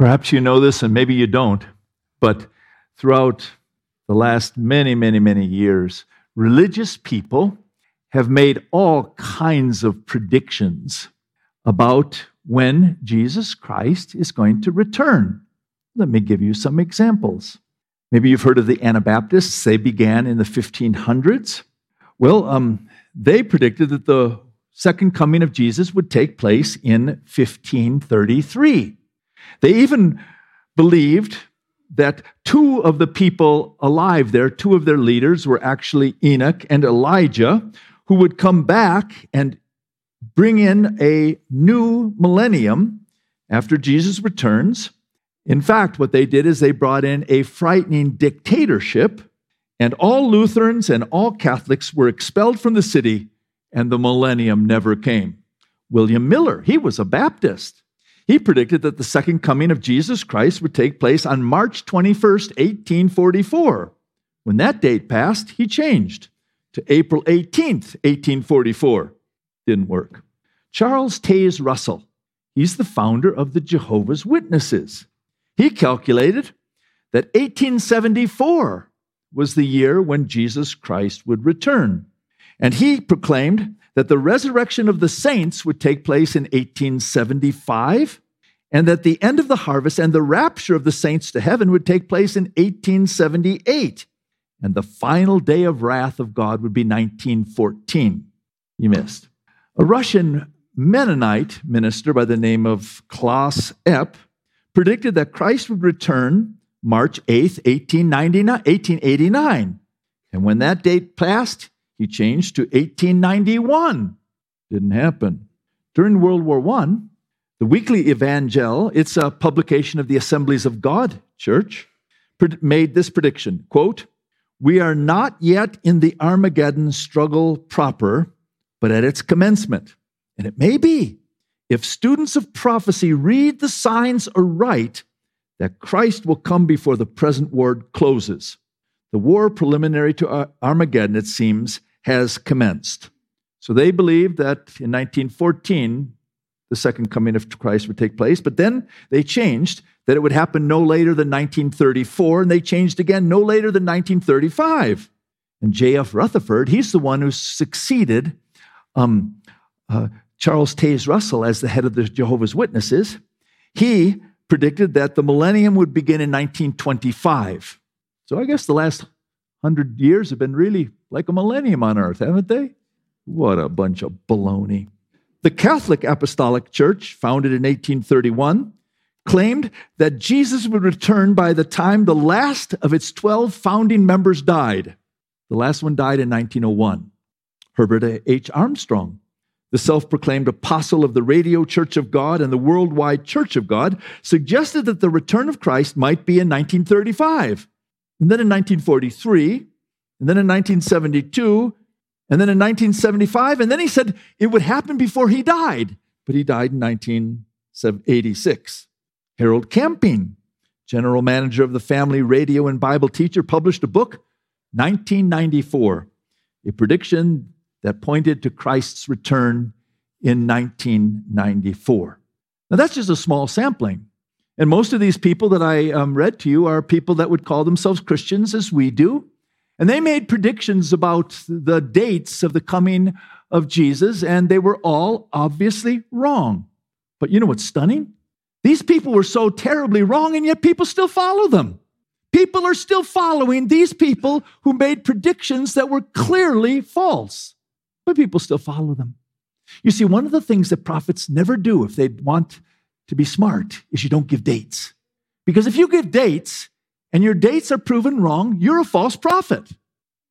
Perhaps you know this and maybe you don't, but throughout the last many, many, many years, religious people have made all kinds of predictions about when Jesus Christ is going to return. Let me give you some examples. Maybe you've heard of the Anabaptists. They began in the 1500s. Well, um, they predicted that the second coming of Jesus would take place in 1533. They even believed that two of the people alive there, two of their leaders, were actually Enoch and Elijah, who would come back and bring in a new millennium after Jesus returns. In fact, what they did is they brought in a frightening dictatorship, and all Lutherans and all Catholics were expelled from the city, and the millennium never came. William Miller, he was a Baptist. He predicted that the second coming of Jesus Christ would take place on March 21st, 1844. When that date passed, he changed to April 18th, 1844. Didn't work. Charles Taze Russell, he's the founder of the Jehovah's Witnesses. He calculated that 1874 was the year when Jesus Christ would return. And he proclaimed that the resurrection of the saints would take place in 1875, and that the end of the harvest and the rapture of the saints to heaven would take place in 1878, and the final day of wrath of God would be 1914. You missed. A Russian Mennonite minister by the name of Klaus Epp predicted that Christ would return March 8th, 1889. And when that date passed, he changed to 1891. Didn't happen. During World War I, the Weekly Evangel, it's a publication of the Assemblies of God Church, made this prediction quote, We are not yet in the Armageddon struggle proper, but at its commencement. And it may be, if students of prophecy read the signs aright, that Christ will come before the present war closes. The war preliminary to Armageddon, it seems, has commenced. So they believed that in 1914, the second coming of Christ would take place, but then they changed that it would happen no later than 1934, and they changed again no later than 1935. And J.F. Rutherford, he's the one who succeeded um, uh, Charles Taze Russell as the head of the Jehovah's Witnesses. He predicted that the millennium would begin in 1925. So I guess the last hundred years have been really like a millennium on earth, haven't they? What a bunch of baloney. The Catholic Apostolic Church, founded in 1831, claimed that Jesus would return by the time the last of its 12 founding members died. The last one died in 1901. Herbert H. Armstrong, the self proclaimed apostle of the Radio Church of God and the Worldwide Church of God, suggested that the return of Christ might be in 1935. And then in 1943, and then in 1972, and then in 1975, and then he said it would happen before he died, but he died in 1986. Harold Camping, general manager of the Family Radio and Bible Teacher, published a book, 1994, a prediction that pointed to Christ's return in 1994. Now, that's just a small sampling. And most of these people that I um, read to you are people that would call themselves Christians as we do. And they made predictions about the dates of the coming of Jesus, and they were all obviously wrong. But you know what's stunning? These people were so terribly wrong, and yet people still follow them. People are still following these people who made predictions that were clearly false, but people still follow them. You see, one of the things that prophets never do if they want to be smart is you don't give dates. Because if you give dates and your dates are proven wrong, you're a false prophet.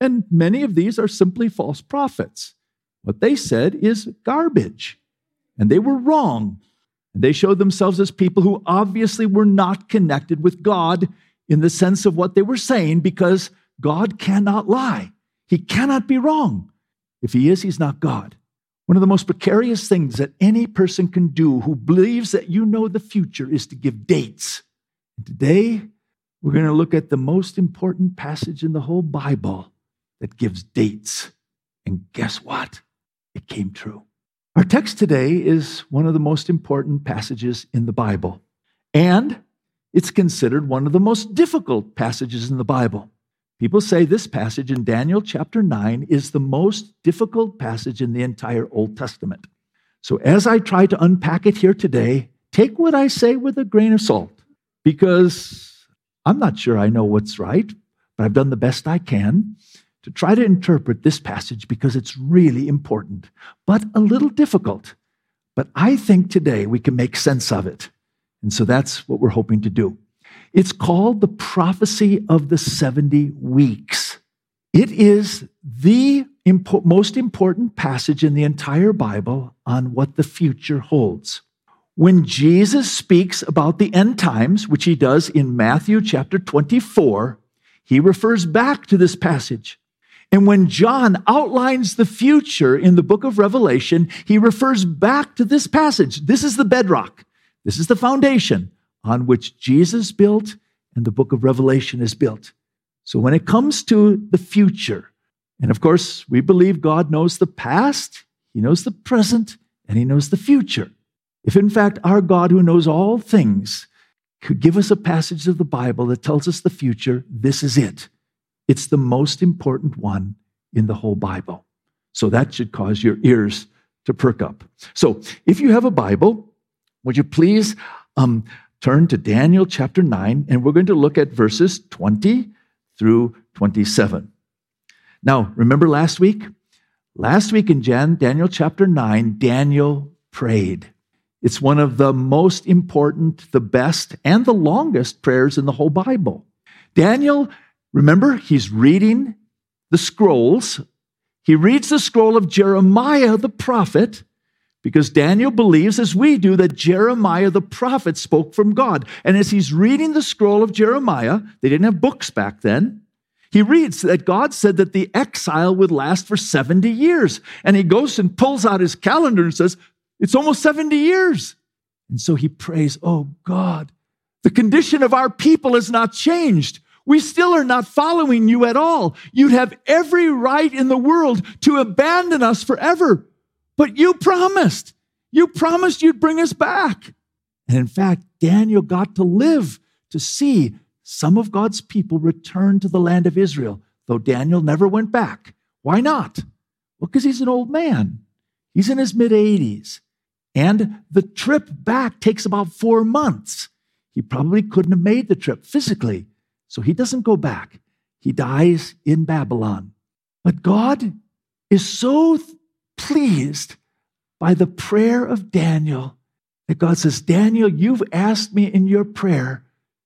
And many of these are simply false prophets. What they said is garbage, and they were wrong. And they showed themselves as people who obviously were not connected with God in the sense of what they were saying because God cannot lie. He cannot be wrong. If he is, he's not God. One of the most precarious things that any person can do who believes that you know the future is to give dates. Today, we're going to look at the most important passage in the whole Bible that gives dates. And guess what? It came true. Our text today is one of the most important passages in the Bible. And it's considered one of the most difficult passages in the Bible. People say this passage in Daniel chapter 9 is the most difficult passage in the entire Old Testament. So, as I try to unpack it here today, take what I say with a grain of salt because I'm not sure I know what's right, but I've done the best I can to try to interpret this passage because it's really important, but a little difficult. But I think today we can make sense of it. And so that's what we're hoping to do. It's called the prophecy of the 70 weeks. It is the impo- most important passage in the entire Bible on what the future holds. When Jesus speaks about the end times, which he does in Matthew chapter 24, he refers back to this passage. And when John outlines the future in the book of Revelation, he refers back to this passage. This is the bedrock. This is the foundation on which Jesus built and the book of Revelation is built. So when it comes to the future, and of course, we believe God knows the past, He knows the present, and He knows the future. If in fact our God, who knows all things, could give us a passage of the Bible that tells us the future, this is it. It's the most important one in the whole Bible. So that should cause your ears to perk up. So if you have a Bible, would you please um, turn to Daniel chapter 9, and we're going to look at verses 20 through 27. Now, remember last week? Last week in Jan, Daniel chapter 9, Daniel prayed. It's one of the most important, the best, and the longest prayers in the whole Bible. Daniel, remember, he's reading the scrolls. He reads the scroll of Jeremiah the prophet because Daniel believes, as we do, that Jeremiah the prophet spoke from God. And as he's reading the scroll of Jeremiah, they didn't have books back then. He reads that God said that the exile would last for 70 years. And he goes and pulls out his calendar and says, It's almost 70 years. And so he prays, Oh God, the condition of our people has not changed. We still are not following you at all. You'd have every right in the world to abandon us forever. But you promised. You promised you'd bring us back. And in fact, Daniel got to live to see some of God's people return to the land of Israel, though Daniel never went back. Why not? Well, because he's an old man. He's in his mid 80s. And the trip back takes about four months. He probably couldn't have made the trip physically. So he doesn't go back. He dies in Babylon. But God is so pleased by the prayer of Daniel that God says, Daniel, you've asked me in your prayer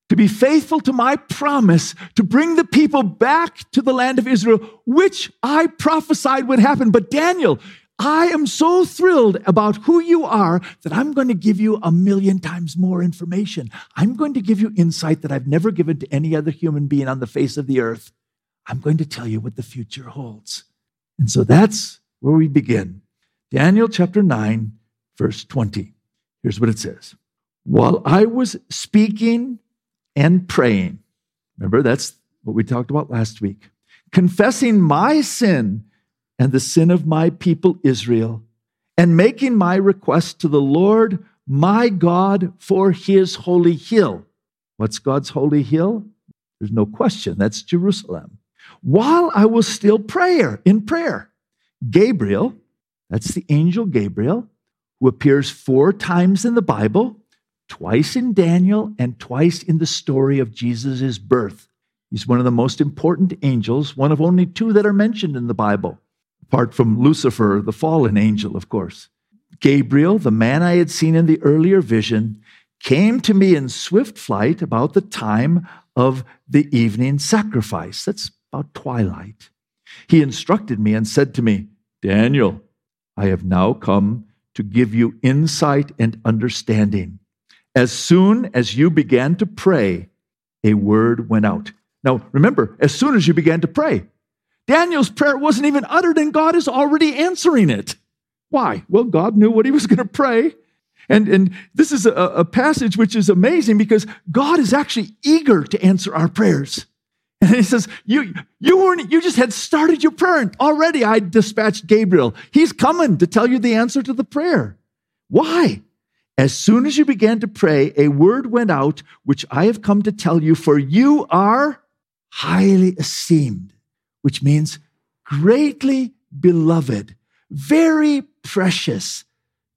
to be faithful to my promise to bring the people back to the land of Israel, which I prophesied would happen. But Daniel, I am so thrilled about who you are that I'm going to give you a million times more information. I'm going to give you insight that I've never given to any other human being on the face of the earth. I'm going to tell you what the future holds. And so that's where we begin. Daniel chapter 9, verse 20. Here's what it says While I was speaking and praying, remember that's what we talked about last week, confessing my sin and the sin of my people Israel, and making my request to the Lord my God for his holy hill. What's God's holy hill? There's no question, that's Jerusalem. While I was still prayer in prayer, Gabriel, that's the angel Gabriel, who appears four times in the Bible, twice in Daniel and twice in the story of Jesus' birth. He's one of the most important angels, one of only two that are mentioned in the Bible, apart from Lucifer, the fallen angel, of course. Gabriel, the man I had seen in the earlier vision, came to me in swift flight about the time of the evening sacrifice. That's about twilight. He instructed me and said to me, Daniel, I have now come to give you insight and understanding. As soon as you began to pray, a word went out. Now, remember, as soon as you began to pray, Daniel's prayer wasn't even uttered, and God is already answering it. Why? Well, God knew what he was going to pray. And, and this is a, a passage which is amazing because God is actually eager to answer our prayers. And he says, you, you weren't, you just had started your prayer. And Already I dispatched Gabriel. He's coming to tell you the answer to the prayer. Why? As soon as you began to pray, a word went out, which I have come to tell you, for you are highly esteemed, which means greatly beloved, very precious,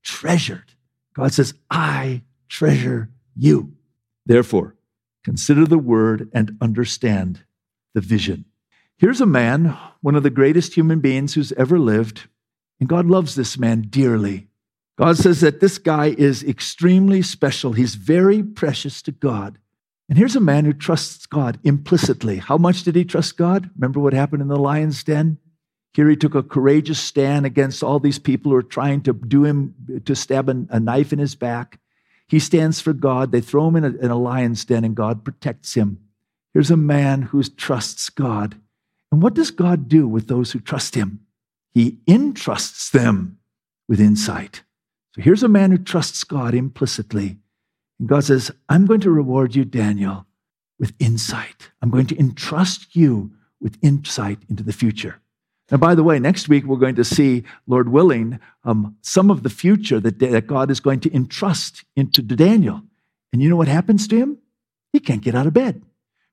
treasured. God says, I treasure you. Therefore, consider the word and understand the vision. Here's a man, one of the greatest human beings who's ever lived, and God loves this man dearly. God says that this guy is extremely special. He's very precious to God. And here's a man who trusts God implicitly. How much did he trust God? Remember what happened in the lion's den? Here he took a courageous stand against all these people who are trying to do him, to stab a, knife in his back. He stands for God. They throw him in a, in a lion's den, and God protects him. Here's a man who trusts God. And what does God do with those who trust him? He entrusts them with insight. So here's a man who trusts God implicitly. And God says, I'm going to reward you, Daniel, with insight. I'm going to entrust you with insight into the future. Now, by the way, next week we're going to see, Lord willing, um, some of the future that, that God is going to entrust into Daniel. And you know what happens to him? He can't get out of bed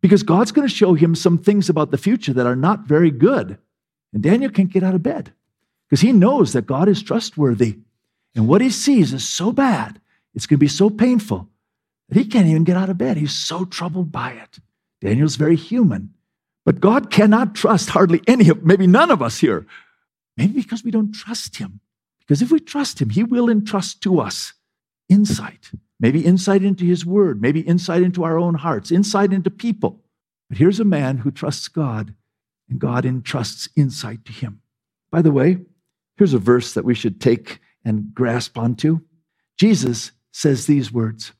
because God's going to show him some things about the future that are not very good. And Daniel can't get out of bed because he knows that God is trustworthy. And what he sees is so bad, it's going to be so painful that he can't even get out of bed. He's so troubled by it. Daniel's very human. But God cannot trust hardly any of, maybe none of us here. Maybe because we don't trust him. Because if we trust him, he will entrust to us insight. Maybe insight into his word, maybe insight into our own hearts, insight into people. But here's a man who trusts God, and God entrusts insight to him. By the way, here's a verse that we should take and grasp onto. Jesus says these words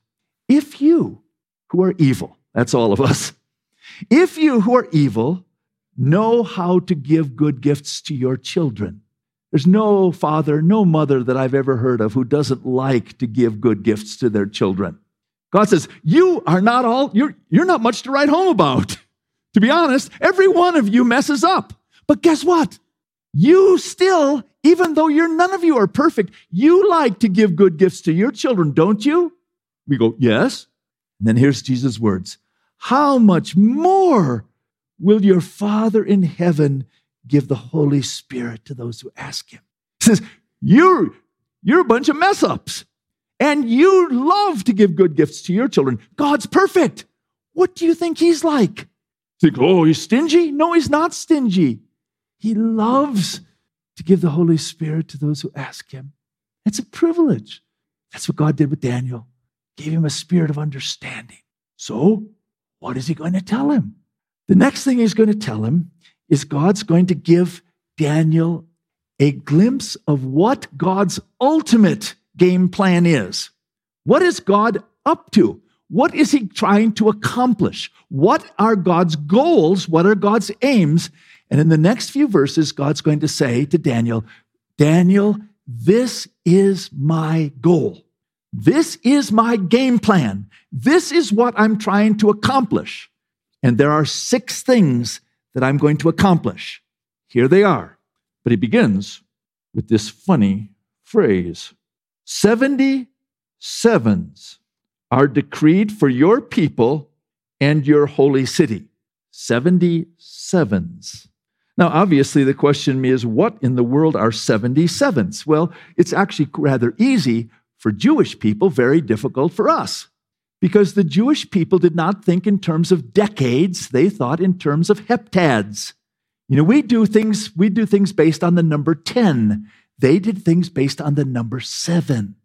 If you who are evil, that's all of us, if you who are evil know how to give good gifts to your children, there's no father, no mother that I've ever heard of who doesn't like to give good gifts to their children. God says, You are not all, you're, you're not much to write home about. to be honest, every one of you messes up. But guess what? You still even though you're none of you are perfect, you like to give good gifts to your children, don't you? We go, yes. And then here's Jesus' words How much more will your Father in heaven give the Holy Spirit to those who ask him? He says, You're, you're a bunch of mess ups, and you love to give good gifts to your children. God's perfect. What do you think he's like? Think, oh, he's stingy? No, he's not stingy. He loves to give the Holy Spirit to those who ask Him. It's a privilege. That's what God did with Daniel, gave him a spirit of understanding. So, what is He going to tell him? The next thing He's going to tell him is God's going to give Daniel a glimpse of what God's ultimate game plan is. What is God up to? What is he trying to accomplish? What are God's goals? What are God's aims? And in the next few verses, God's going to say to Daniel, Daniel, this is my goal. This is my game plan. This is what I'm trying to accomplish. And there are six things that I'm going to accomplish. Here they are. But he begins with this funny phrase 70 sevens are decreed for your people and your holy city. 70 sevens. Now, obviously, the question me is what in the world are 77s? Well, it's actually rather easy for Jewish people, very difficult for us. Because the Jewish people did not think in terms of decades, they thought in terms of heptads. You know, we do things, we do things based on the number 10. They did things based on the number 7.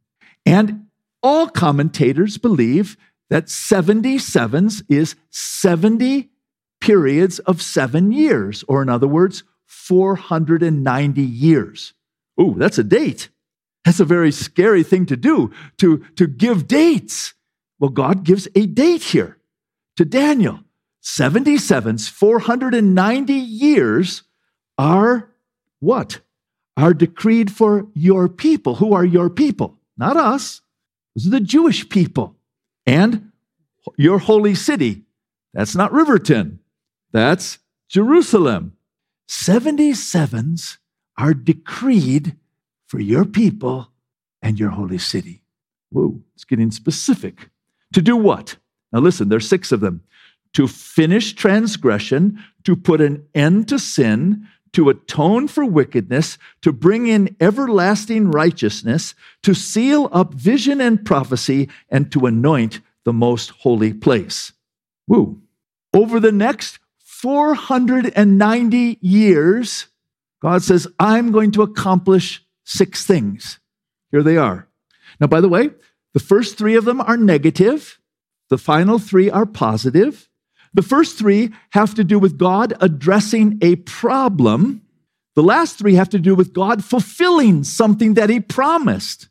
And all commentators believe that 77s is 70 periods of seven years, or in other words, 490 years. Ooh, that's a date. That's a very scary thing to do, to, to give dates. Well, God gives a date here to Daniel. 77s, 490 years are what? Are decreed for your people. Who are your people? Not us. Those are the Jewish people. And your holy city. That's not Riverton. That's Jerusalem. 77s are decreed for your people and your holy city. Whoa, it's getting specific. To do what? Now listen, there's six of them. To finish transgression, to put an end to sin, to atone for wickedness, to bring in everlasting righteousness, to seal up vision and prophecy, and to anoint the most holy place. Woo. Over the next 490 years, God says, I'm going to accomplish six things. Here they are. Now, by the way, the first three of them are negative, the final three are positive. The first three have to do with God addressing a problem. The last three have to do with God fulfilling something that He promised.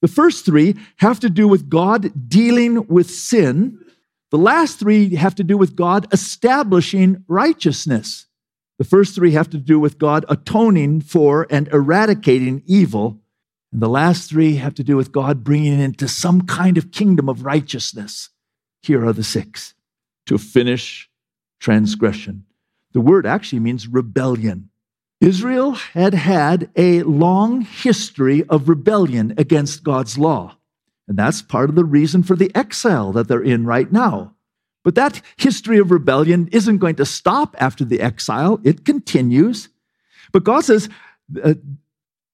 The first three have to do with God dealing with sin. The last three have to do with God establishing righteousness. The first three have to do with God atoning for and eradicating evil. And the last three have to do with God bringing into some kind of kingdom of righteousness. Here are the six to finish transgression. The word actually means rebellion. Israel had had a long history of rebellion against God's law. And that's part of the reason for the exile that they're in right now. But that history of rebellion isn't going to stop after the exile, it continues. But God says, uh,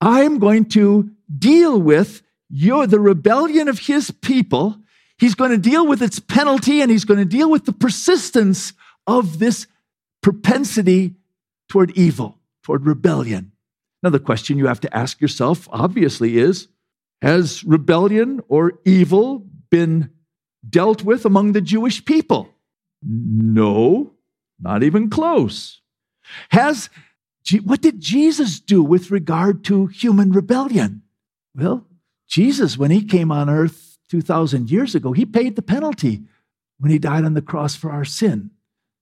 I'm going to deal with your, the rebellion of his people He's going to deal with its penalty and he's going to deal with the persistence of this propensity toward evil, toward rebellion. Now, the question you have to ask yourself, obviously, is Has rebellion or evil been dealt with among the Jewish people? No, not even close. Has what did Jesus do with regard to human rebellion? Well, Jesus, when he came on earth, 2,000 years ago, he paid the penalty when he died on the cross for our sin.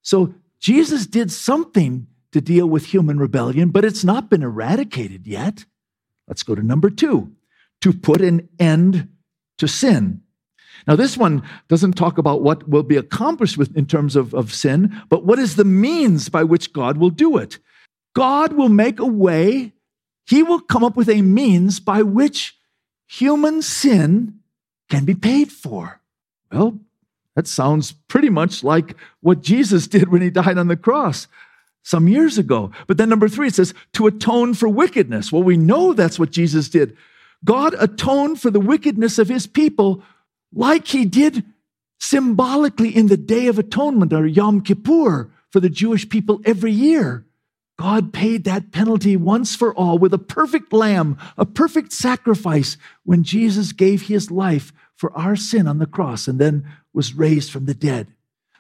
So Jesus did something to deal with human rebellion, but it's not been eradicated yet. Let's go to number two to put an end to sin. Now, this one doesn't talk about what will be accomplished with, in terms of, of sin, but what is the means by which God will do it? God will make a way, He will come up with a means by which human sin can be paid for. Well, that sounds pretty much like what Jesus did when he died on the cross some years ago. But then, number three, it says to atone for wickedness. Well, we know that's what Jesus did. God atoned for the wickedness of his people like he did symbolically in the Day of Atonement or Yom Kippur for the Jewish people every year. God paid that penalty once for all with a perfect lamb, a perfect sacrifice when Jesus gave his life for our sin on the cross and then was raised from the dead.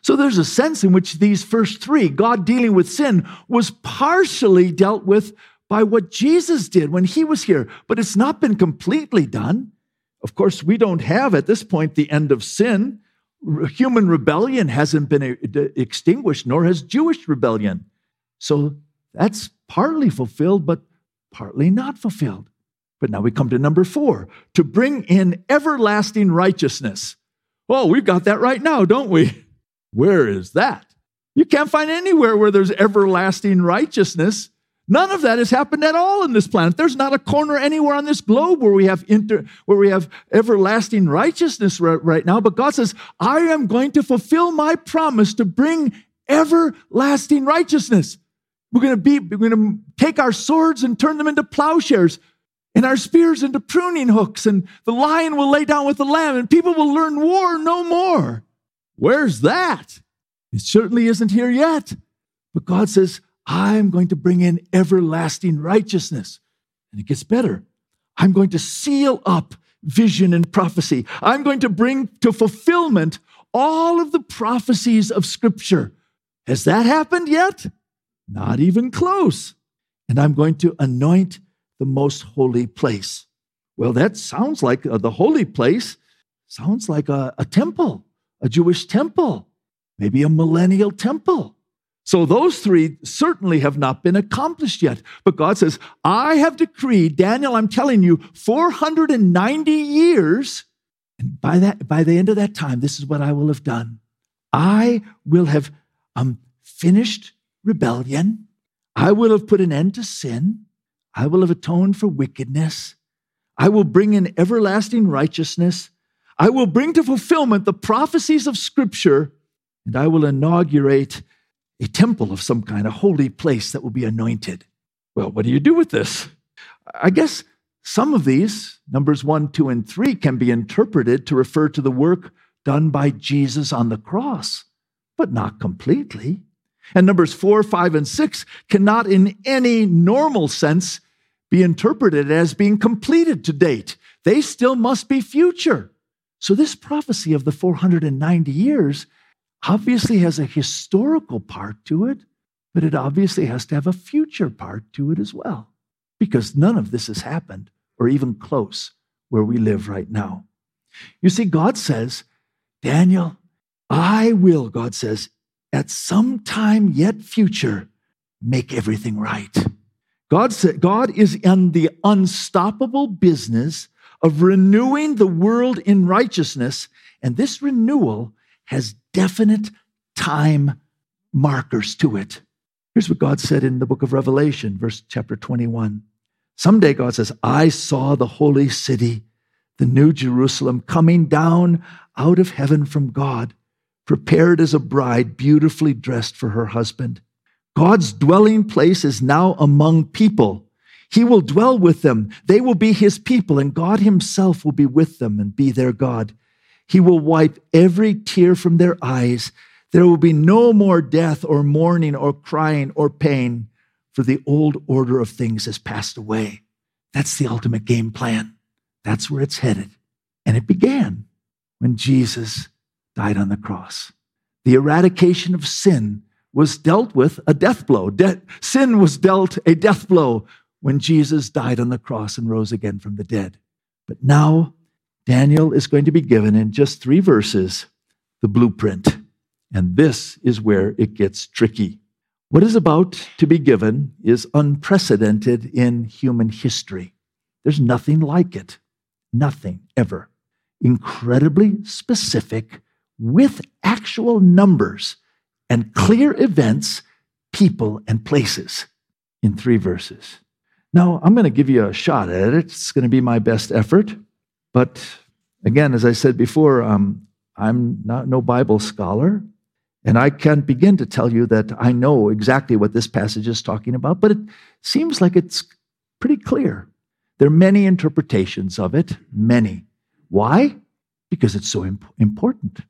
So there's a sense in which these first three, God dealing with sin, was partially dealt with by what Jesus did when he was here, but it's not been completely done. Of course, we don't have at this point the end of sin. Human rebellion hasn't been uh, extinguished, nor has Jewish rebellion. So that's partly fulfilled, but partly not fulfilled. But now we come to number four to bring in everlasting righteousness. Oh, we've got that right now, don't we? Where is that? You can't find anywhere where there's everlasting righteousness. None of that has happened at all in this planet. There's not a corner anywhere on this globe where we have inter, where we have everlasting righteousness right, right now. But God says, I am going to fulfill my promise to bring everlasting righteousness. We're going to be, we're going to take our swords and turn them into plowshares and our spears into pruning hooks, and the lion will lay down with the lamb, and people will learn war no more. Where's that? It certainly isn't here yet. But God says, I'm going to bring in everlasting righteousness. And it gets better. I'm going to seal up vision and prophecy. I'm going to bring to fulfillment all of the prophecies of Scripture. Has that happened yet? Not even close. And I'm going to anoint the most holy place. Well, that sounds like uh, the holy place, sounds like a, a temple, a Jewish temple, maybe a millennial temple. So those three certainly have not been accomplished yet. But God says, I have decreed, Daniel, I'm telling you, 490 years. And by that, by the end of that time, this is what I will have done. I will have um, finished rebellion. I will have put an end to sin. I will have atoned for wickedness. I will bring in everlasting righteousness. I will bring to fulfillment the prophecies of Scripture, and I will inaugurate a temple of some kind, a holy place that will be anointed. Well, what do you do with this? I guess some of these, numbers one, two, and three, can be interpreted to refer to the work done by Jesus on the cross, but not completely. And numbers four, five, and six cannot, in any normal sense, be interpreted as being completed to date. They still must be future. So, this prophecy of the 490 years obviously has a historical part to it, but it obviously has to have a future part to it as well, because none of this has happened or even close where we live right now. You see, God says, Daniel, I will, God says, at some time yet future, make everything right. God, said, God is in the unstoppable business of renewing the world in righteousness, and this renewal has definite time markers to it. Here's what God said in the book of Revelation, verse chapter 21. Someday, God says, I saw the holy city, the new Jerusalem, coming down out of heaven from God, prepared as a bride, beautifully dressed for her husband. God's dwelling place is now among people. He will dwell with them. They will be his people, and God himself will be with them and be their God. He will wipe every tear from their eyes. There will be no more death or mourning or crying or pain for the old order of things has passed away. That's the ultimate game plan. That's where it's headed. And it began when Jesus died on the cross. The eradication of sin was dealt with a death blow. De- sin was dealt a death blow when Jesus died on the cross and rose again from the dead. But now, Daniel is going to be given in just three verses the blueprint. And this is where it gets tricky. What is about to be given is unprecedented in human history. There's nothing like it. Nothing ever. Incredibly specific with actual numbers and clear events, people, and places in three verses. Now, I'm going to give you a shot at it. It's going to be my best effort. But again, as I said before, um, I'm not no Bible scholar. And I can't begin to tell you that I know exactly what this passage is talking about, but it seems like it's pretty clear. There are many interpretations of it, many. Why? Because it's so imp- important.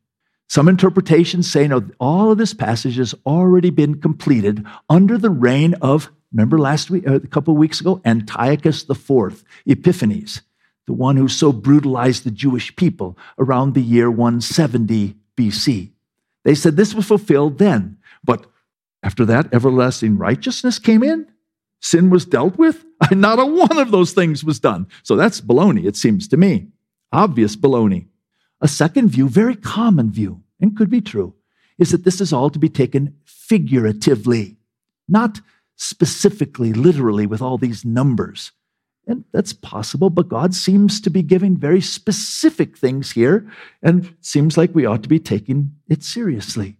Some interpretations say, no, all of this passage has already been completed under the reign of, remember last week, uh, a couple of weeks ago, Antiochus IV, Epiphanes, the one who so brutalized the Jewish people around the year 170 BC. They said this was fulfilled then. But after that, everlasting righteousness came in. Sin was dealt with. Not a one of those things was done. So that's baloney, it seems to me. Obvious baloney. A second view, very common view, and could be true, is that this is all to be taken figuratively, not specifically, literally, with all these numbers. And that's possible, but God seems to be giving very specific things here and seems like we ought to be taking it seriously.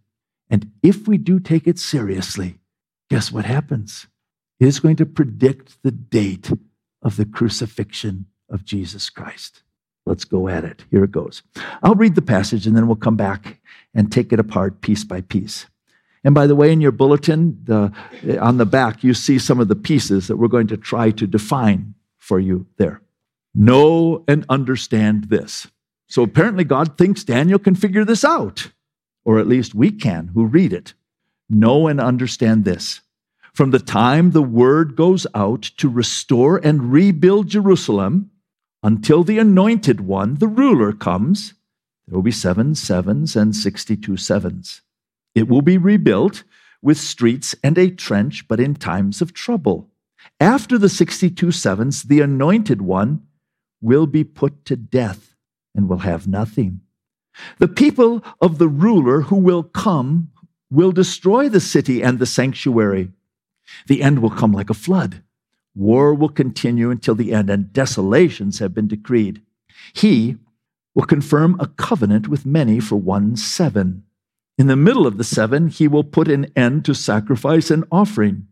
And if we do take it seriously, guess what happens? It is going to predict the date of the crucifixion of Jesus Christ. Let's go at it. Here it goes. I'll read the passage and then we'll come back and take it apart piece by piece. And by the way, in your bulletin, the, on the back, you see some of the pieces that we're going to try to define for you there. Know and understand this. So apparently, God thinks Daniel can figure this out, or at least we can who read it. Know and understand this. From the time the word goes out to restore and rebuild Jerusalem until the anointed one, the ruler, comes, there will be seven sevens and 62 sevens. It will be rebuilt with streets and a trench, but in times of trouble. After the 62 sevens, the anointed one will be put to death and will have nothing. The people of the ruler who will come will destroy the city and the sanctuary. The end will come like a flood. War will continue until the end, and desolations have been decreed. He will confirm a covenant with many for one seven. In the middle of the seven, he will put an end to sacrifice and offering.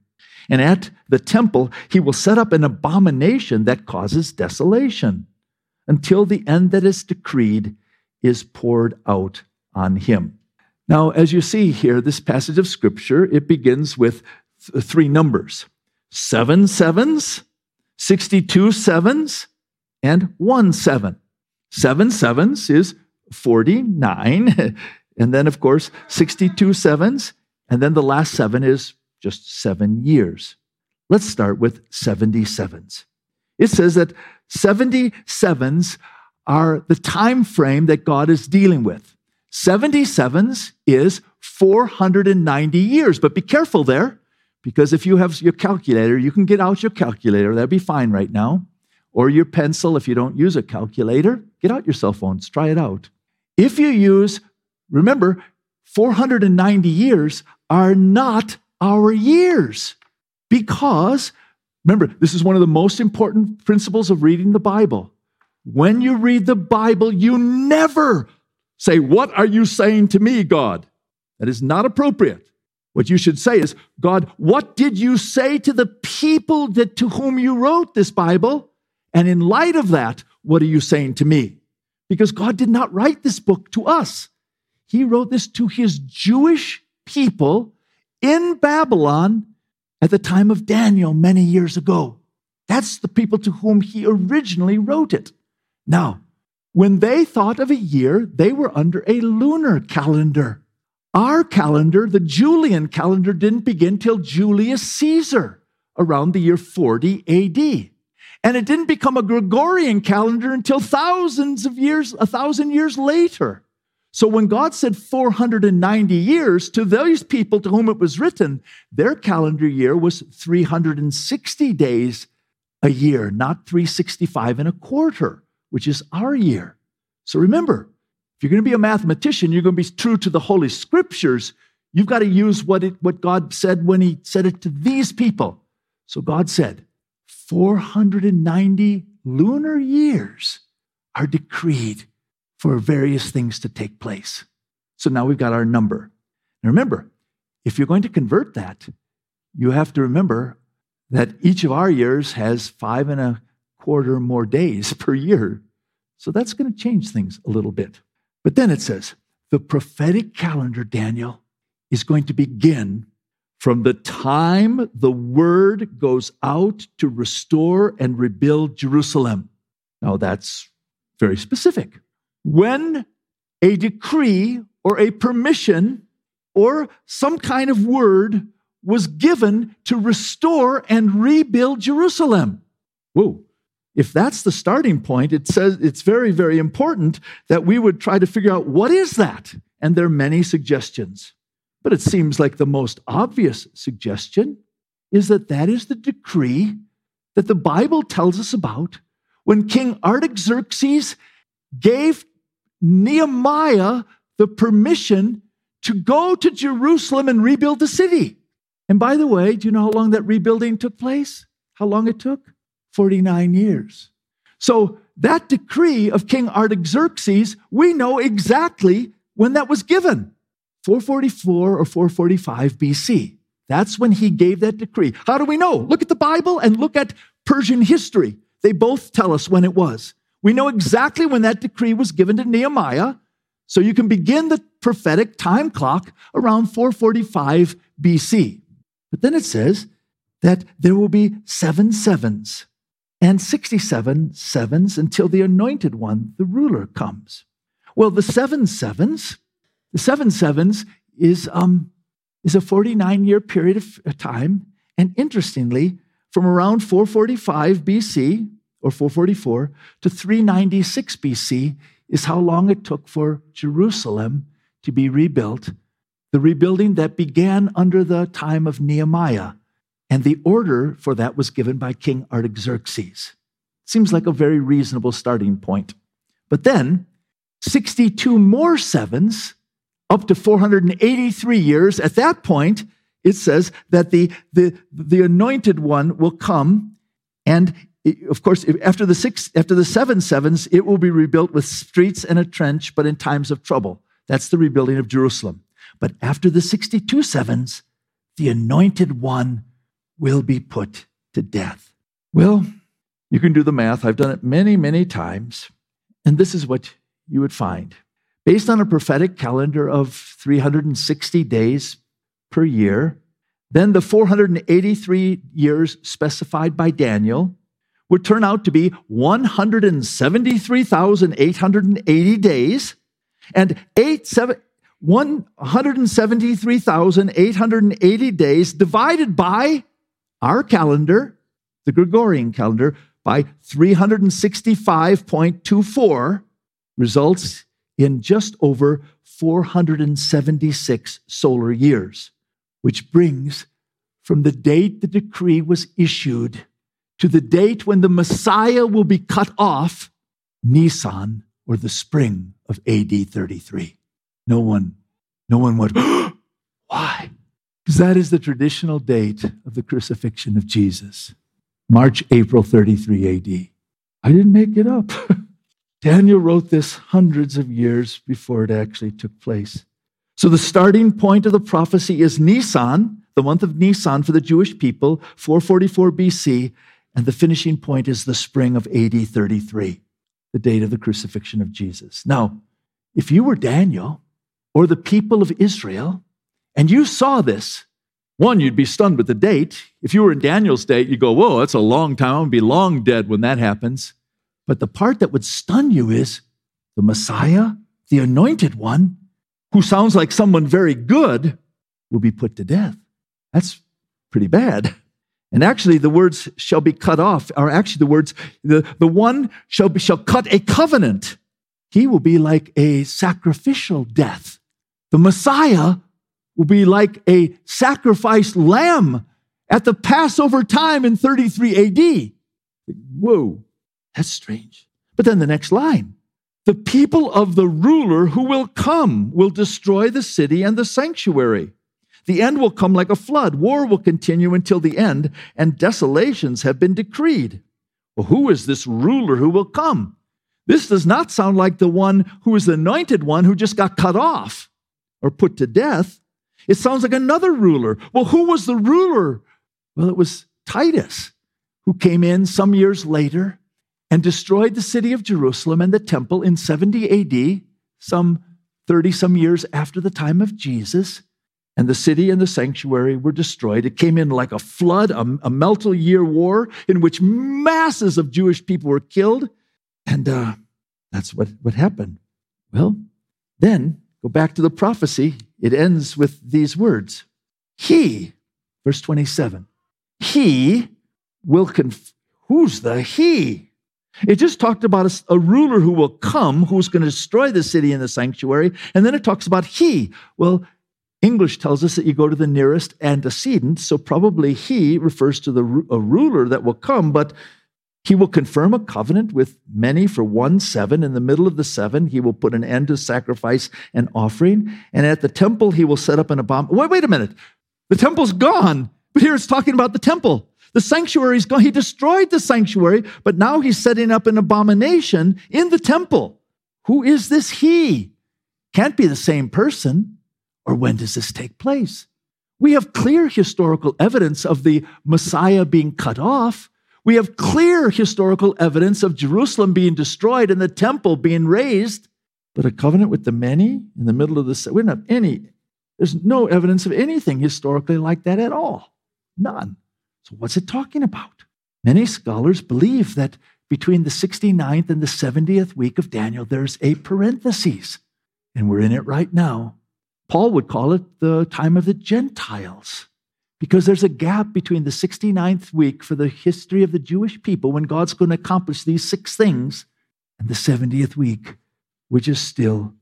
And at the temple, he will set up an abomination that causes desolation until the end that is decreed is poured out on him. Now, as you see here, this passage of scripture, it begins with th- three numbers seven sevens, 62 sevens, and one seven. Seven sevens is 49. And then, of course, 62 sevens. And then the last seven is just seven years. Let's start with 77s. It says that 77s are the time frame that God is dealing with. 77s is 490 years. But be careful there, because if you have your calculator, you can get out your calculator. That'd be fine right now. Or your pencil if you don't use a calculator. Get out your cell phones, try it out. If you use, remember, 490 years are not our years. Because, remember, this is one of the most important principles of reading the Bible. When you read the Bible, you never say, What are you saying to me, God? That is not appropriate. What you should say is, God, what did you say to the people that, to whom you wrote this Bible? And in light of that, what are you saying to me? Because God did not write this book to us. He wrote this to his Jewish people in Babylon at the time of Daniel many years ago. That's the people to whom he originally wrote it. Now, when they thought of a year, they were under a lunar calendar. Our calendar, the Julian calendar, didn't begin till Julius Caesar around the year 40 AD. And it didn't become a Gregorian calendar until thousands of years, a thousand years later. So when God said 490 years to those people to whom it was written, their calendar year was 360 days a year, not 365 and a quarter, which is our year. So remember, if you're going to be a mathematician, you're going to be true to the Holy Scriptures. You've got to use what, it, what God said when He said it to these people. So God said, 490 lunar years are decreed for various things to take place. So now we've got our number. Now remember, if you're going to convert that, you have to remember that each of our years has five and a quarter more days per year. So that's going to change things a little bit. But then it says, the prophetic calendar, Daniel, is going to begin from the time the word goes out to restore and rebuild Jerusalem. Now that's very specific when a decree or a permission or some kind of word was given to restore and rebuild Jerusalem. Whoa. If that's the starting point, it says it's very, very important that we would try to figure out what is that? And there are many suggestions. But it seems like the most obvious suggestion is that that is the decree that the Bible tells us about when King Artaxerxes gave Nehemiah the permission to go to Jerusalem and rebuild the city. And by the way, do you know how long that rebuilding took place? How long it took? 49 years. So that decree of King Artaxerxes, we know exactly when that was given 444 or 445 BC. That's when he gave that decree. How do we know? Look at the Bible and look at Persian history. They both tell us when it was. We know exactly when that decree was given to Nehemiah. So you can begin the prophetic time clock around 445 BC. But then it says that there will be seven sevens and 67 sevens until the anointed one, the ruler, comes. Well, the seven sevens, the seven sevens is, um, is a 49 year period of time. And interestingly, from around 445 BC or 444 to 396 BC is how long it took for Jerusalem to be rebuilt, the rebuilding that began under the time of Nehemiah. And the order for that was given by King Artaxerxes. Seems like a very reasonable starting point. But then, 62 more sevens, up to 483 years. At that point, it says that the, the, the anointed one will come and of course, after the six, after the seven sevens, it will be rebuilt with streets and a trench, but in times of trouble. That's the rebuilding of Jerusalem. But after the 62 sevens, the anointed one will be put to death. Well, you can do the math. I've done it many, many times. And this is what you would find based on a prophetic calendar of 360 days per year, then the 483 years specified by Daniel would turn out to be 173,880 days and 173,880 days divided by our calendar, the Gregorian calendar, by 365.24 results in just over 476 solar years, which brings from the date the decree was issued to the date when the Messiah will be cut off, Nisan or the spring of AD 33. No one, no one would, why? Because that is the traditional date of the crucifixion of Jesus, March, April 33 AD. I didn't make it up. Daniel wrote this hundreds of years before it actually took place. So the starting point of the prophecy is Nisan, the month of Nisan for the Jewish people, 444 BC, and the finishing point is the spring of AD 33, the date of the crucifixion of Jesus. Now, if you were Daniel or the people of Israel and you saw this, one, you'd be stunned with the date. If you were in Daniel's date, you go, whoa, that's a long time. I'm be long dead when that happens. But the part that would stun you is the Messiah, the anointed one, who sounds like someone very good, will be put to death. That's pretty bad. And actually, the words shall be cut off are actually the words, the, the one shall, be, shall cut a covenant. He will be like a sacrificial death. The Messiah will be like a sacrificed lamb at the Passover time in 33 AD. Whoa. That's strange. But then the next line the people of the ruler who will come will destroy the city and the sanctuary. The end will come like a flood. War will continue until the end, and desolations have been decreed. Well, who is this ruler who will come? This does not sound like the one who is the anointed one who just got cut off or put to death. It sounds like another ruler. Well, who was the ruler? Well, it was Titus, who came in some years later and destroyed the city of Jerusalem and the temple in 70 AD, some 30 some years after the time of Jesus. And the city and the sanctuary were destroyed. It came in like a flood, a, a multi year war in which masses of Jewish people were killed. And uh, that's what, what happened. Well, then go back to the prophecy. It ends with these words He, verse 27, He will conf- Who's the He? It just talked about a, a, ruler who will come, who's going to destroy the city and the sanctuary. And then it talks about he. Well, English tells us that you go to the nearest antecedent. So probably he refers to the, a ruler that will come, but he will confirm a covenant with many for one seven. In the middle of the seven, he will put an end to sacrifice and offering. And at the temple, he will set up an abomination. Wait, wait a minute. The temple's gone. But here it's talking about the temple. The sanctuary is gone. He destroyed the sanctuary, but now he's setting up an abomination in the temple. Who is this he? Can't be the same person. Or when does this take place? We have clear historical evidence of the Messiah being cut off. We have clear historical evidence of Jerusalem being destroyed and the temple being razed. But a covenant with the many in the middle of the we don't have any, there's no evidence of anything historically like that at all. None. So, what's it talking about? Many scholars believe that between the 69th and the 70th week of Daniel, there's a parenthesis, and we're in it right now. Paul would call it the time of the Gentiles because there's a gap between the 69th week for the history of the Jewish people when God's going to accomplish these six things and the 70th week, which is still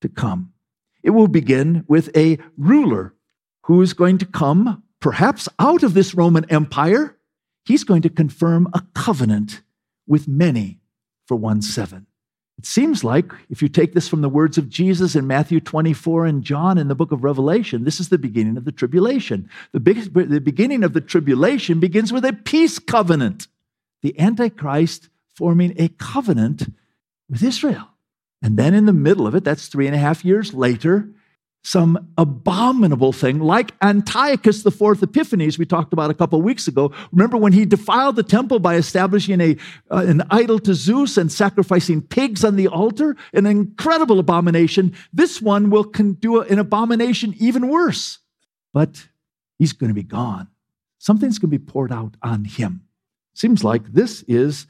to come. It will begin with a ruler who is going to come perhaps out of this Roman Empire, he's going to confirm a covenant with many for 1 7. It seems like, if you take this from the words of Jesus in Matthew 24 and John in the book of Revelation, this is the beginning of the tribulation. The, big, the beginning of the tribulation begins with a peace covenant, the Antichrist forming a covenant with Israel. And then in the middle of it, that's three and a half years later, some abominable thing, like Antiochus the Fourth Epiphanes, we talked about a couple weeks ago. Remember when he defiled the temple by establishing a, uh, an idol to Zeus and sacrificing pigs on the altar? An incredible abomination. This one will do an abomination even worse. But he's going to be gone. Something's going to be poured out on him. Seems like this is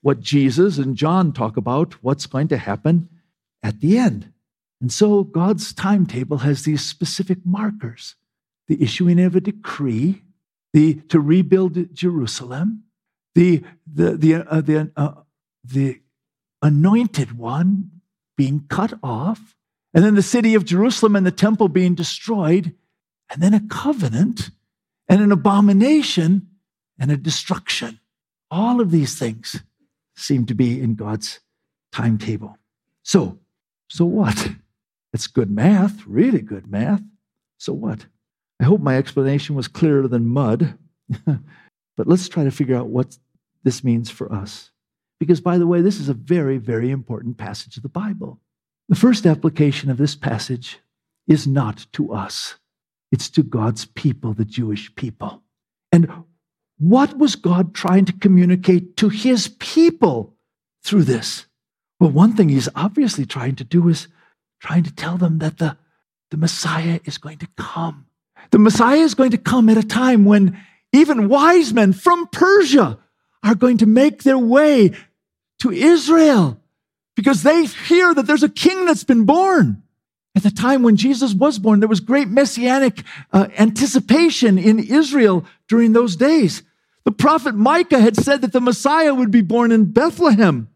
what Jesus and John talk about, what's going to happen at the end. And so God's timetable has these specific markers the issuing of a decree, the, to rebuild Jerusalem, the, the, the, uh, the, uh, the anointed one being cut off, and then the city of Jerusalem and the temple being destroyed, and then a covenant and an abomination and a destruction. All of these things seem to be in God's timetable. So, so what? It's good math, really good math. So what? I hope my explanation was clearer than mud. but let's try to figure out what this means for us. Because, by the way, this is a very, very important passage of the Bible. The first application of this passage is not to us, it's to God's people, the Jewish people. And what was God trying to communicate to his people through this? Well, one thing he's obviously trying to do is trying to tell them that the, the Messiah is going to come. The Messiah is going to come at a time when even wise men from Persia are going to make their way to Israel because they hear that there's a king that's been born. At the time when Jesus was born, there was great messianic uh, anticipation in Israel during those days. The prophet Micah had said that the Messiah would be born in Bethlehem.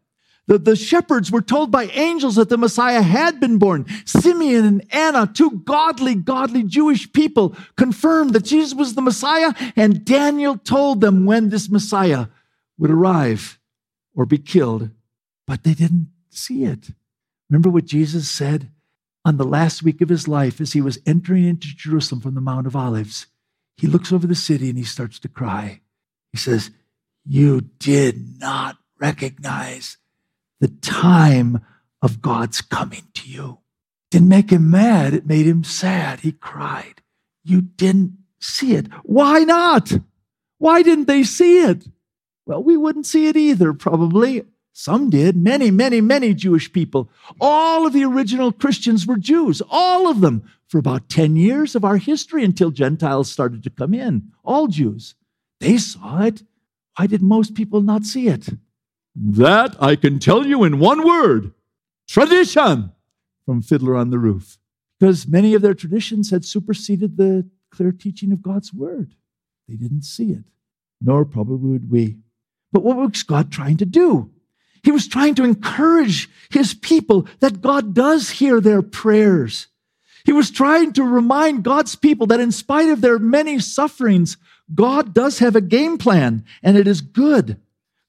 The, the shepherds were told by angels that the Messiah had been born. Simeon and Anna, two godly, godly Jewish people, confirmed that Jesus was the Messiah, and Daniel told them when this Messiah would arrive or be killed, but they didn't see it. Remember what Jesus said on the last week of his life as he was entering into Jerusalem from the Mount of Olives? He looks over the city and he starts to cry. He says, You did not recognize the time of God's coming to you. Didn't make him mad, it made him sad. He cried. You didn't see it. Why not? Why didn't they see it? Well, we wouldn't see it either, probably. Some did. Many, many, many Jewish people. All of the original Christians were Jews, all of them, for about 10 years of our history until Gentiles started to come in. All Jews. They saw it. Why did most people not see it? That I can tell you in one word tradition from Fiddler on the Roof. Because many of their traditions had superseded the clear teaching of God's word. They didn't see it, nor probably would we. But what was God trying to do? He was trying to encourage his people that God does hear their prayers. He was trying to remind God's people that in spite of their many sufferings, God does have a game plan and it is good.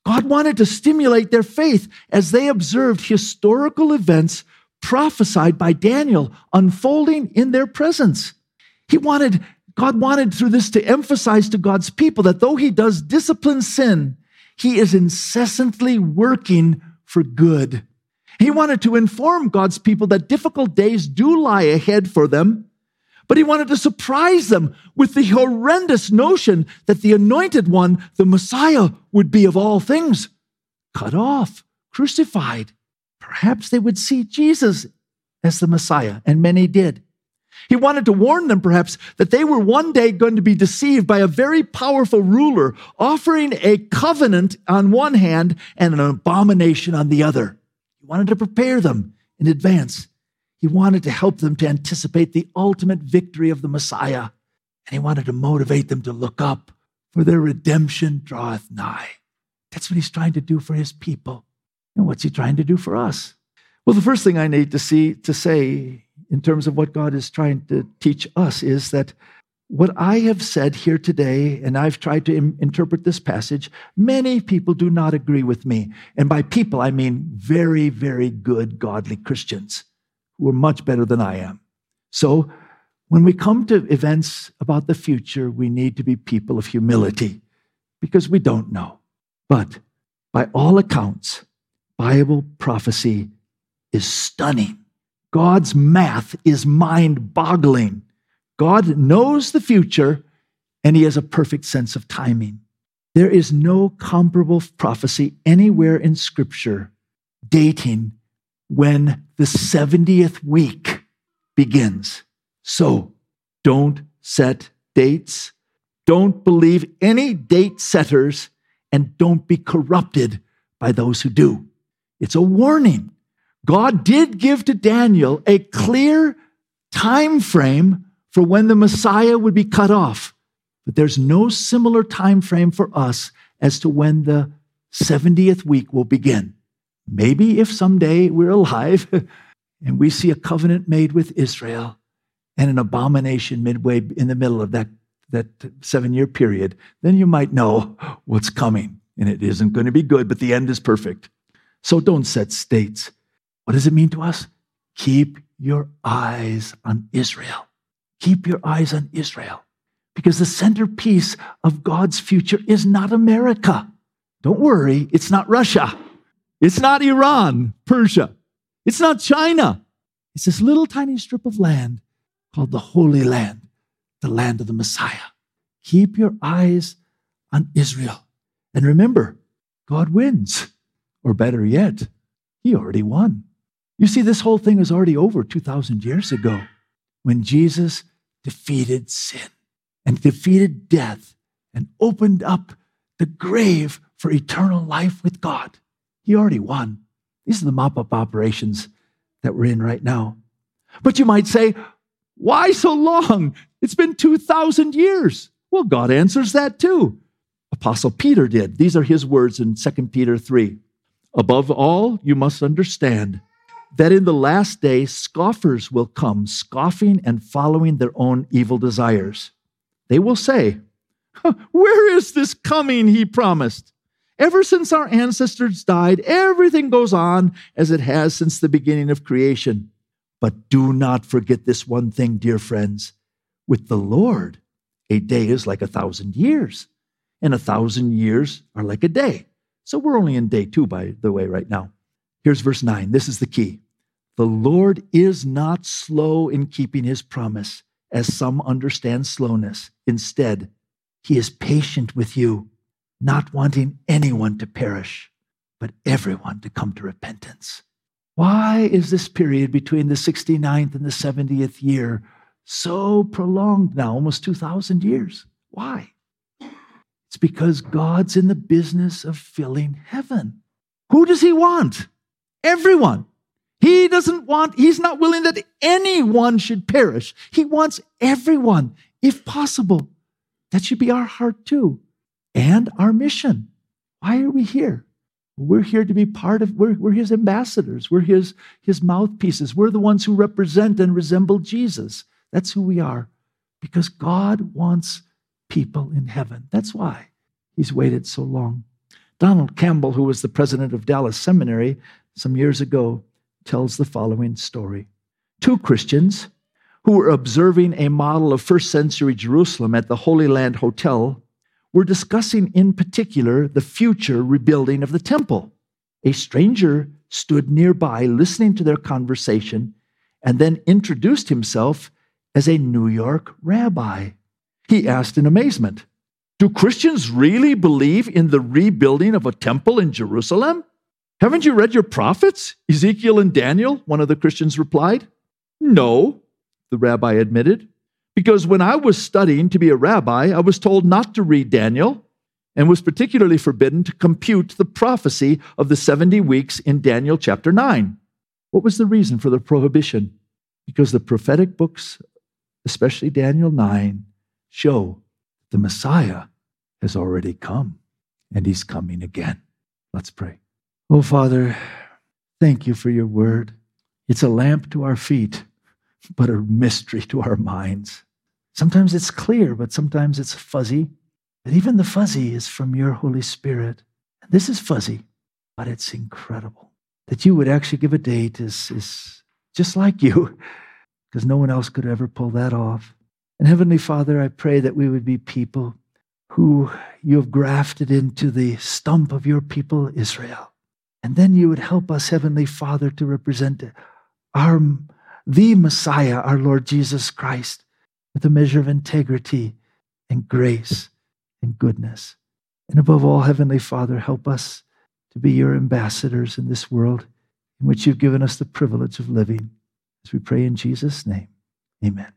God wanted to stimulate their faith as they observed historical events prophesied by Daniel unfolding in their presence. He wanted, God wanted through this to emphasize to God's people that though He does discipline sin, He is incessantly working for good. He wanted to inform God's people that difficult days do lie ahead for them but he wanted to surprise them with the horrendous notion that the anointed one, the Messiah, would be of all things cut off, crucified. Perhaps they would see Jesus as the Messiah, and many did. He wanted to warn them, perhaps, that they were one day going to be deceived by a very powerful ruler, offering a covenant on one hand and an abomination on the other. He wanted to prepare them in advance. He wanted to help them to anticipate the ultimate victory of the Messiah, and he wanted to motivate them to look up, for their redemption draweth nigh. That's what he's trying to do for his people. And what's he trying to do for us? Well, the first thing I need to see to say in terms of what God is trying to teach us is that what I have said here today, and I've tried to Im- interpret this passage, many people do not agree with me. And by people, I mean very, very good, godly Christians who are much better than I am. So, when we come to events about the future, we need to be people of humility because we don't know. But by all accounts, Bible prophecy is stunning. God's math is mind boggling. God knows the future and he has a perfect sense of timing. There is no comparable prophecy anywhere in Scripture dating when the 70th week begins. So don't set dates. Don't believe any date setters and don't be corrupted by those who do. It's a warning. God did give to Daniel a clear time frame for when the Messiah would be cut off. But there's no similar time frame for us as to when the 70th week will begin. Maybe if someday we're alive and we see a covenant made with Israel and an abomination midway in the middle of that, that seven year period, then you might know what's coming. And it isn't going to be good, but the end is perfect. So don't set states. What does it mean to us? Keep your eyes on Israel. Keep your eyes on Israel because the centerpiece of God's future is not America. Don't worry, it's not Russia. It's not Iran, Persia. It's not China. It's this little tiny strip of land called the Holy Land, the land of the Messiah. Keep your eyes on Israel. And remember, God wins. Or better yet, He already won. You see, this whole thing was already over 2,000 years ago when Jesus defeated sin and defeated death and opened up the grave for eternal life with God. He already won. These are the mop up operations that we're in right now. But you might say, why so long? It's been 2,000 years. Well, God answers that too. Apostle Peter did. These are his words in 2 Peter 3. Above all, you must understand that in the last day, scoffers will come, scoffing and following their own evil desires. They will say, Where is this coming he promised? Ever since our ancestors died, everything goes on as it has since the beginning of creation. But do not forget this one thing, dear friends. With the Lord, a day is like a thousand years, and a thousand years are like a day. So we're only in day two, by the way, right now. Here's verse nine. This is the key. The Lord is not slow in keeping his promise as some understand slowness. Instead, he is patient with you, not wanting anyone to perish, but everyone to come to repentance. Why is this period between the 69th and the 70th year so prolonged now, almost 2,000 years? Why? It's because God's in the business of filling heaven. Who does he want? Everyone. He doesn't want, he's not willing that anyone should perish. He wants everyone, if possible. That should be our heart too, and our mission. Why are we here? We're here to be part of, we're, we're his ambassadors, we're his, his mouthpieces, we're the ones who represent and resemble Jesus. That's who we are, because God wants people in heaven. That's why he's waited so long. Donald Campbell, who was the president of Dallas Seminary some years ago, tells the following story. Two Christians who were observing a model of first century Jerusalem at the Holy Land Hotel were discussing in particular the future rebuilding of the temple. A stranger stood nearby listening to their conversation and then introduced himself as a New York rabbi. He asked in amazement, Do Christians really believe in the rebuilding of a temple in Jerusalem? Haven't you read your prophets, Ezekiel and Daniel? One of the Christians replied. No, the rabbi admitted, because when I was studying to be a rabbi, I was told not to read Daniel and was particularly forbidden to compute the prophecy of the 70 weeks in Daniel chapter 9. What was the reason for the prohibition? Because the prophetic books, especially Daniel 9, show the Messiah has already come and he's coming again. Let's pray. Oh, Father, thank you for your word. It's a lamp to our feet, but a mystery to our minds. Sometimes it's clear, but sometimes it's fuzzy. But even the fuzzy is from your Holy Spirit. And this is fuzzy, but it's incredible. That you would actually give a date is, is just like you, because no one else could ever pull that off. And Heavenly Father, I pray that we would be people who you have grafted into the stump of your people, Israel. And then you would help us, Heavenly Father, to represent our, the Messiah, our Lord Jesus Christ, with a measure of integrity and grace and goodness. And above all, Heavenly Father, help us to be your ambassadors in this world in which you've given us the privilege of living. As we pray in Jesus' name, amen.